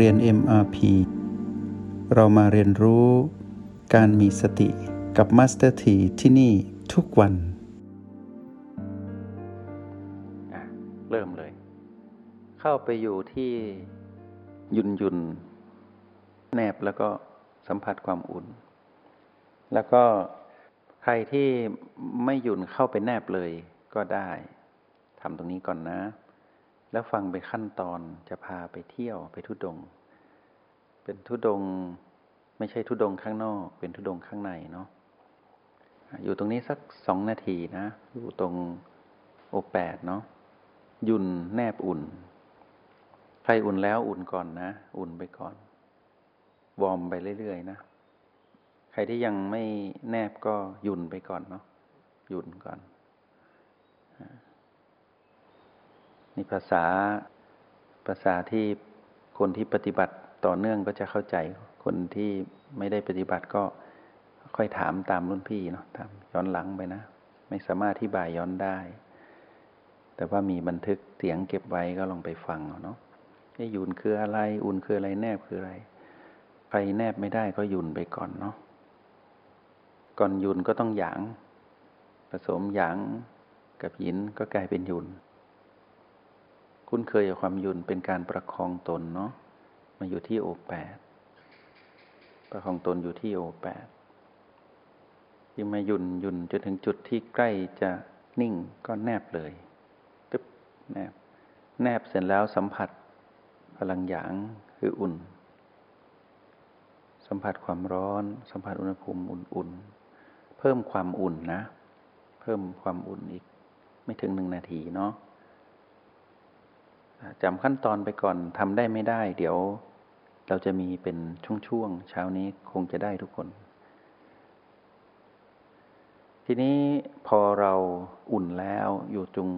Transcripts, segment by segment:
เรียน MRP เรามาเรียนรู้การมีสติกับ Master T ที่ที่นี่ทุกวัน เริ่มเลย เข้าไปอยู่ที่ยุนยุนแนบแล้วก็สัมผัสความอุ่น แล้วก็ใครที่ไม่หยุ่นเข้าไปแนบเลยก็ได้ทำตรงนี้ก่อนนะ แล้วฟังไปขั้นตอนจะพาไปเที่ยวไปทุดง เป็นทุดงไม่ใช่ทุดงข้างนอก เป็นทุดงข้างในเนาะอยู่ตรงนี้สักสองนาทีนะ อยู่ตรงโอแปดเนาะยุ่นแนบอุ่น ใครอุ่นแล้วอุ่นก่อนนะ อุ่นไปก่อน วอร์มไปเรื่อยๆนะ ใครที่ยังไม่แนบก็ยุ่นไปก่อนเนาะยุ่นก่อน นี่ภาษาภาษาที่คนที่ปฏิบัติต่อเนื่องก็จะเข้าใจ คนที่ไม่ได้ปฏิบัติก็ค่อยถามตามรุ่นพี่เนาะตามย้อนหลังไปนะ ไม่สามารถที่บายย้อนได้ แต่ว่ามีบันทึกเสียงเก็บไว้ก็ลองไปฟังเนาะไอ้ยุนคืออะไร อุ่นคืออะไรแนบคืออะไรใครแนบไม่ได้ก็ยุนไปก่อนเนาะก่อนยุนก็ต้องหยาง ผสมหยางกับหินก็กลายเป็นยุน คุ้นเคยกับความยุ่นเป็นการประคองตนเนาะมาอยู่ที่โอแปดประคองตนอยู่ที่โอแปดยิ่งมายุ่นยุ่นจนถึงจุดที่ใกล้จะนิ่งก็แนบเลยตึ๊บแนบ แนบเสร็จแล้วสัมผัสพลังหยางคืออุ่น สัมผัสความร้อน สัมผัสอุณหภูมิอุ่นๆพิ่มความอุ่นนะ เพิ่มความอุ่นอีก ไม่ถึงหนึ่งนาทีเนาะ จำขั้นตอนไปก่อนทำได้ไม่ได้ เดี๋ยวเราจะมีเป็นช่วงๆเช้านี้คงจะได้ทุกคน ทีนี้พอเราอุ่นแล้วอยู่ตรง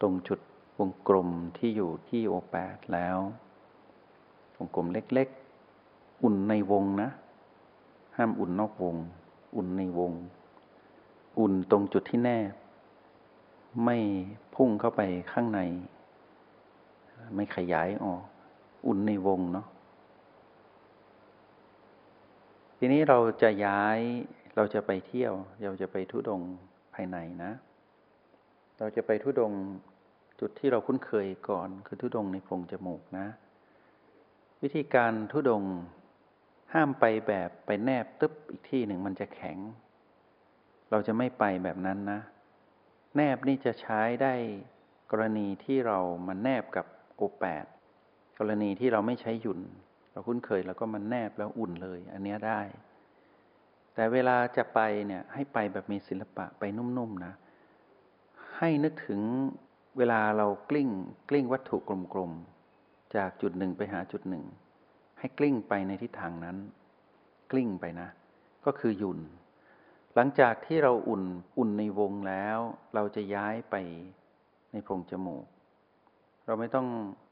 ตรงจุดวงกลมที่อยู่ที่โอแปดแล้ววงกลมเล็กๆ อุ่นในวงนะ ห้ามอุ่นนอกวง อุ่นในวง อุ่นตรงจุดที่แนบไม่พุ่งเข้าไปข้างใน ไม่ขยายออก อุ่นในวงเนาะทีนี้เราจะย้ายเราจะไปเที่ยว เราจะไปทุดงภายในนะ เราจะไปทุดงจุดที่เราคุ้นเคยก่อนคือทุดงในโพรงจมูกนะ วิธีการทุดงห้ามไปแบบไปแนบตึ๊บอีกที่หนึ่งมันจะแข็ง เราจะไม่ไปแบบนั้นนะ แนบนี่จะใช้ได้กรณีที่เรามันแนบกับ โอแปดกรณีที่เราไม่ใช้หยุ่น เราคุ้นเคยแล้วก็มันแนบแล้วอุ่นเลย อันนี้ได้ แต่เวลาจะไปเนี่ยให้ไปแบบมีศิลปะไปนุ่มๆนะ ให้นึกถึงเวลาเรากลิ้งกลิ้งวัตถุกลมๆ จากจุดหนึ่งไปหาจุดหนึ่ง ให้กลิ้งไปในทิศทางนั้น กลิ้งไปนะ ก็คือหยุ่น หลังจากที่เราอุ่นอุ่นในวงแล้ว เราจะย้ายไปในโพรงจมูก เราไม่ต้อง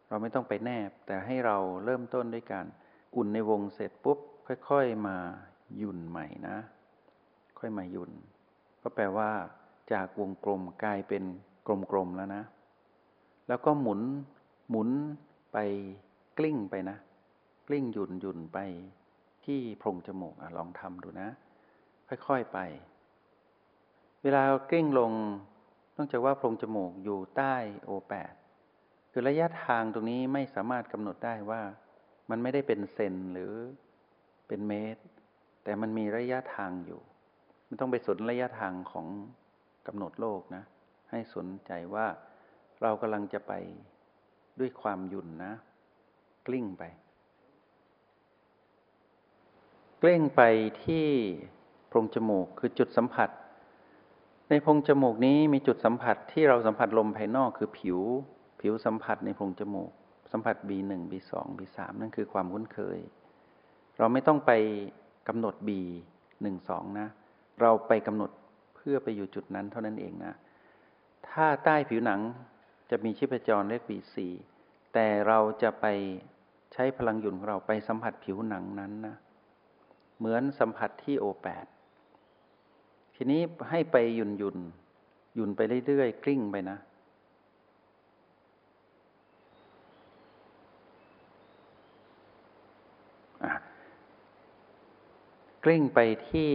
เราไม่ต้องไปแนบ แต่ให้เราเริ่มต้นด้วยการอุ่นในวงเสร็จปุ๊บ ค่อย ๆ มาหยุ่นใหม่นะ ค่อยมาหยุ่น ก็แปลว่าจากวงกลมกลายเป็นกลมๆแล้วนะ แล้วก็หมุนหมุนไปกลิ้งไปนะ กลิ้งหยุ่นหยุ่นไปที่โพรงจมูกอลองทำดูนะ ค่อยๆไป เวลากลิ้งลงต้องจากว่าโพรงจมูกอยู่ใต้โอแปด คือระยะทางตรงนี้ไม่สามารถกำหนดได้ว่า มันไม่ได้เป็นเซนหรือเป็นเมตร แต่มันมีระยะทางอยู่ไม่ต้องไปสนระยะทางของกำหนดโลกนะ ให้สนใจว่าเรากำลังจะไปด้วยความหยุ่นนะ กลิ้งไป กลิ้งไปที่โพรงจมูกคือจุดสัมผัส ในโพรงจมูกนี้มีจุดสัมผัสที่เราสัมผัสลมภายนอกคือผิว ผิวสัมผัสในโพรงจมูก สัมผัส B1 B2 B3 นั่นคือความคุ้นเคย เราไม่ต้องไปกำหนด B1 2นะ เราไปกำหนดเพื่อไปอยู่จุดนั้นเท่านั้นเองนะ ถ้าใต้ผิวหนังจะมีชีพจรเลข B4 แต่เราจะไปใช้พลังหยุ่นของเราไปสัมผัสผิวหนังนั้นนะ เหมือนสัมผัสที่โอแปดทีนี้ให้ไปหยุนหยุนหยุนไปเรื่อยๆกลิ้งไปนะ กลิ้งไปที่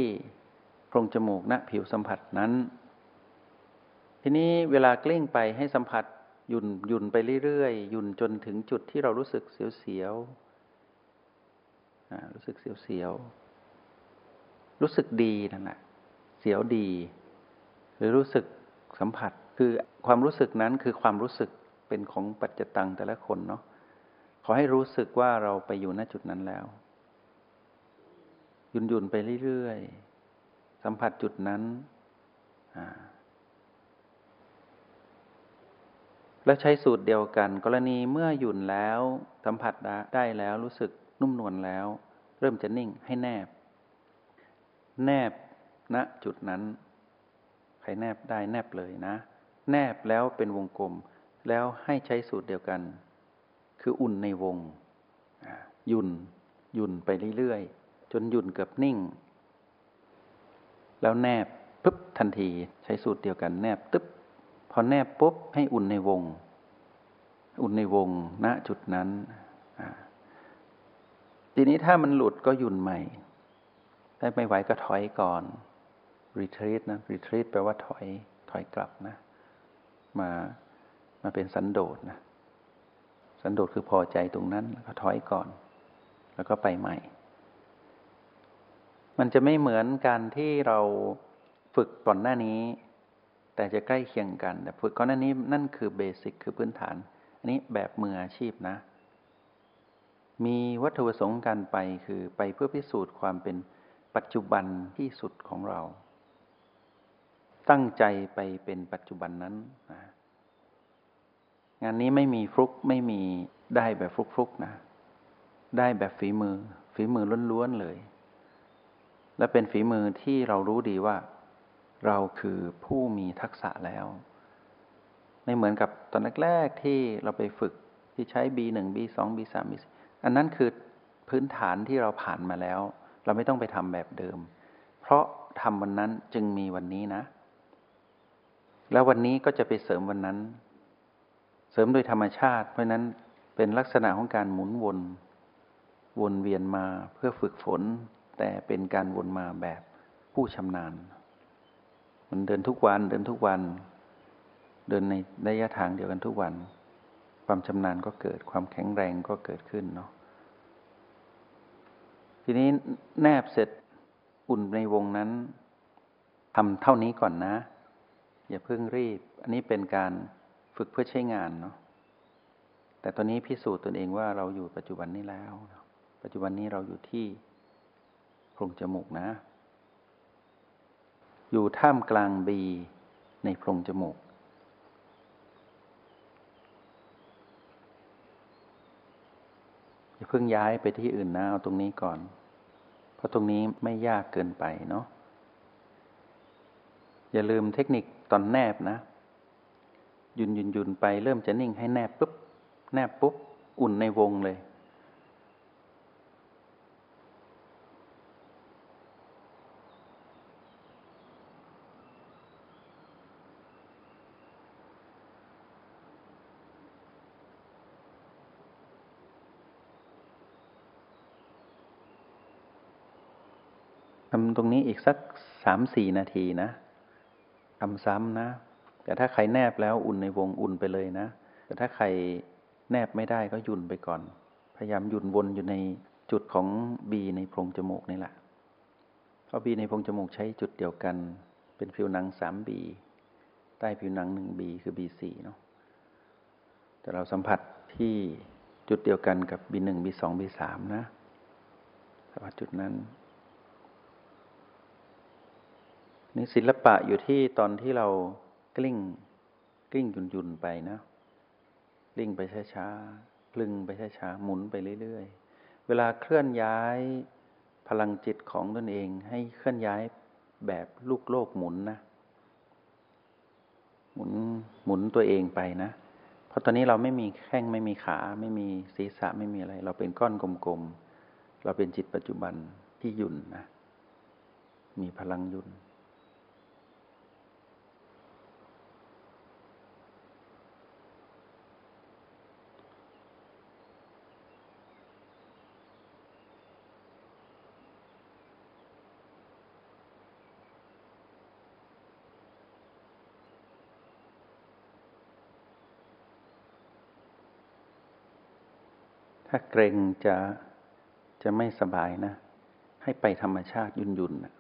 โพรงจมูกณนะผิวสัมผัสนั้น ทีนี้เวลากลิ้งไปให้สัมผัสหยุ่นหยุ่นไปเรื่อยๆหยุ่นจนถึงจุดที่เรารู้สึกเสียวๆรู้สึกเสียวๆรู้สึกดีนั่นแหละเสียวดี หรือรู้สึกสัมผัสคือความรู้สึกนั้นคือความรู้สึกเป็นของปัจจตังแต่ละคนเนาะขอให้รู้สึกว่าเราไปอยู่ณจุดนั้นแล้ว ยุนยุนไปเรื่อยๆ สัมผัสจุดนั้น แล้วใช้สูตรเดียวกัน กรณีเมื่อหยุ่นแล้ว สัมผัสได้แล้วรู้สึกนุ่มนวลแล้ว เริ่มจะนิ่งให้แนบ แนบณนะจุดนั้น ใครแนบได้แนบเลยนะ แนบแล้วเป็นวงกลม แล้วให้ใช้สูตรเดียวกัน คืออุ่นในวง ยุ่น ยุ่นไปเรื่อยๆ จนยุ่นเกือบนิ่ง แล้วแนบปุ๊บทันทีใช้สูตรเดียวกันแนบตึ๊บพอแนบปุ๊บให้อุ่นในวง อุ่นในวงณจุดนั้น ทีนี้ถ้ามันหลุดก็ยุ่นใหม่ ถ้าไม่ไหวก็ถอยก่อน retreat นะ retreat แปลว่าถอย ถอยกลับนะ มามาเป็นสันโดษนะ สันโดษคือพอใจตรงนั้นแล้วก็ถอยก่อน แล้วก็ไปใหม่ มันจะไม่เหมือนการที่เราฝึกก่อนหน้านี้ แต่จะใกล้เคียงกัน แต่ฝึกก่อนหน้านี้นั่นคือเบสิกคือพื้นฐาน อันนี้แบบมืออาชีพนะ มีวัตถุประสงค์การไปคือไปเพื่อพิสูจน์ความเป็นปัจจุบันที่สุดของเรา ตั้งใจไปเป็นปัจจุบันนั้นนะงานนี้ไม่มีฟลุกไม่มีได้แบบฟลุกฟลุกนะ ได้แบบฝีมือ ฝีมือล้วนๆเลย และเป็นฝีมือที่เรารู้ดีว่า เราคือผู้มีทักษะแล้ว ไม่เหมือนกับตอนแรกๆที่เราไปฝึกที่ใช้ B1 B2 B3 B4 อันนั้นคือพื้นฐานที่เราผ่านมาแล้ว เราไม่ต้องไปทำแบบเดิม เพราะทำวันนั้นจึงมีวันนี้นะ แล้ววันนี้ก็จะไปเสริมวันนั้น เสริมโดยธรรมชาติ เพราะนั้นเป็นลักษณะของการหมุนวน วนเวียนมาเพื่อฝึกฝน แต่เป็นการวนมาแบบผู้ชำนาญ มันเดินทุกวันเดินทุกวัน เดินในระยะทางเดียวกันทุกวัน ความชำนาญก็เกิดความแข็งแรงก็เกิดขึ้นเนาะทีนี้แนบเสร็จอุ่นในวงนั้นทำเท่านี้ก่อนนะ อย่าเพิ่งรีบ อันนี้เป็นการฝึกเพื่อใช้งานเนาะแต่ตอนนี้พิสูจน์ตนเองว่าเราอยู่ปัจจุบันนี้แล้ว ปัจจุบันนี้เราอยู่ที่ โพรงจมูกนะ อยู่ท่ามกลางบีในโพรงจมูก อย่าเพิ่งย้ายไปที่อื่นนะเอาตรงนี้ก่อน เพราะตรงนี้ไม่ยากเกินไปเนาะ อย่าลืมเทคนิคตอนแนบนะ ยุนยุนยุนไปเริ่มจะนิ่งให้แนบปุ๊บ แนบปุ๊บ อุ่นในวงเลยำตรงนี้อีกสักสามสี่นาทีนะทำซ้ำนะ แต่ถ้าใครแนบแล้วอุ่นในวงอุ่นไปเลยนะ แต่ถ้าใครแนบไม่ได้ก็ยุ่นไปก่อน พยายามยุ่นวนอยู่ในจุดของบีในโพรงจมูกนี่แหละ เพราะบีในโพรงจมูกใช้จุดเดียวกัน เป็นผิวหนังสามบีใต้ผิวหนังหนึ่งบีคือบีสี่เนาะ แต่เราสัมผัสที่จุดเดียวกันกับบีหนึ่งบีสองบีสามนะสัมผัสจุดนั้น นี่ศิลปะอยู่ที่ตอนที่เรากลิ้ง กลิ้งยุนยุนไปนะกลิ้งไปช้าๆกลึงไปช้าๆหมุนไปเรื่อยๆ เวลาเคลื่อนย้ายพลังจิตของตนเองให้เคลื่อนย้ายแบบลูกโลกหมุนนะ หมุนหมุนตัวเองไปนะ เพราะตอนนี้เราไม่มีแข้งไม่มีขาไม่มีศีรษะไม่มีอะไร เราเป็นก้อนกลมๆ เราเป็นจิตปัจจุบันที่ยุ่นนะ มีพลังยุ่น ถ้าเกรงจะจะไม่สบายนะ ให้ไปธรรมชาติยุ่นยุนนะ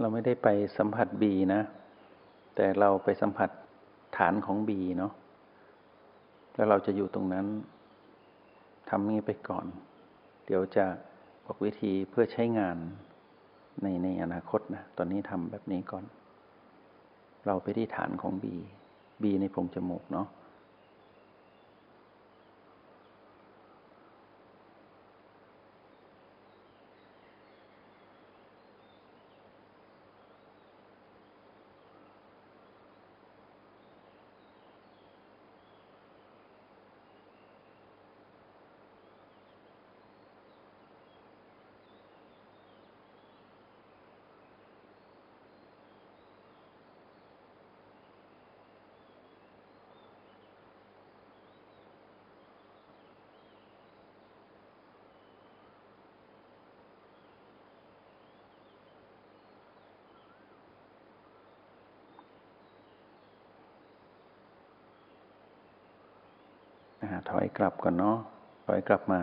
เราไม่ได้ไปสัมผัสบีนะ แต่เราไปสัมผัสฐานของบีเนาะแล้วเราจะอยู่ตรงนั้นทำนี้ไปก่อน เดี๋ยวจะบอกวิธีเพื่อใช้งานในในอนาคตนะ ตอนนี้ทำแบบนี้ก่อน เราไปที่ฐานของบีบีในโพรงจมูกเนาะ ถอยกลับก่อนเนาะถอยกลับมา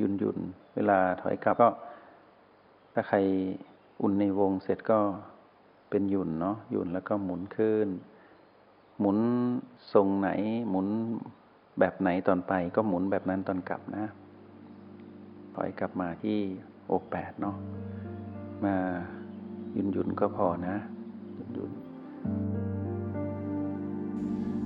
ยุนยุนเวลาถอยกลับก็ ถ้าใครอุ่นในวงเสร็จก็เป็นยุนเนาะยุนแล้วก็หมุนขึ้น หมุนทรงไหน หมุนแบบไหนตอนไป ก็หมุนแบบนั้นตอนกลับนะถอยกลับมาที่โอแปดเนาะมายุนยุนก็พอนะ ยุนยุน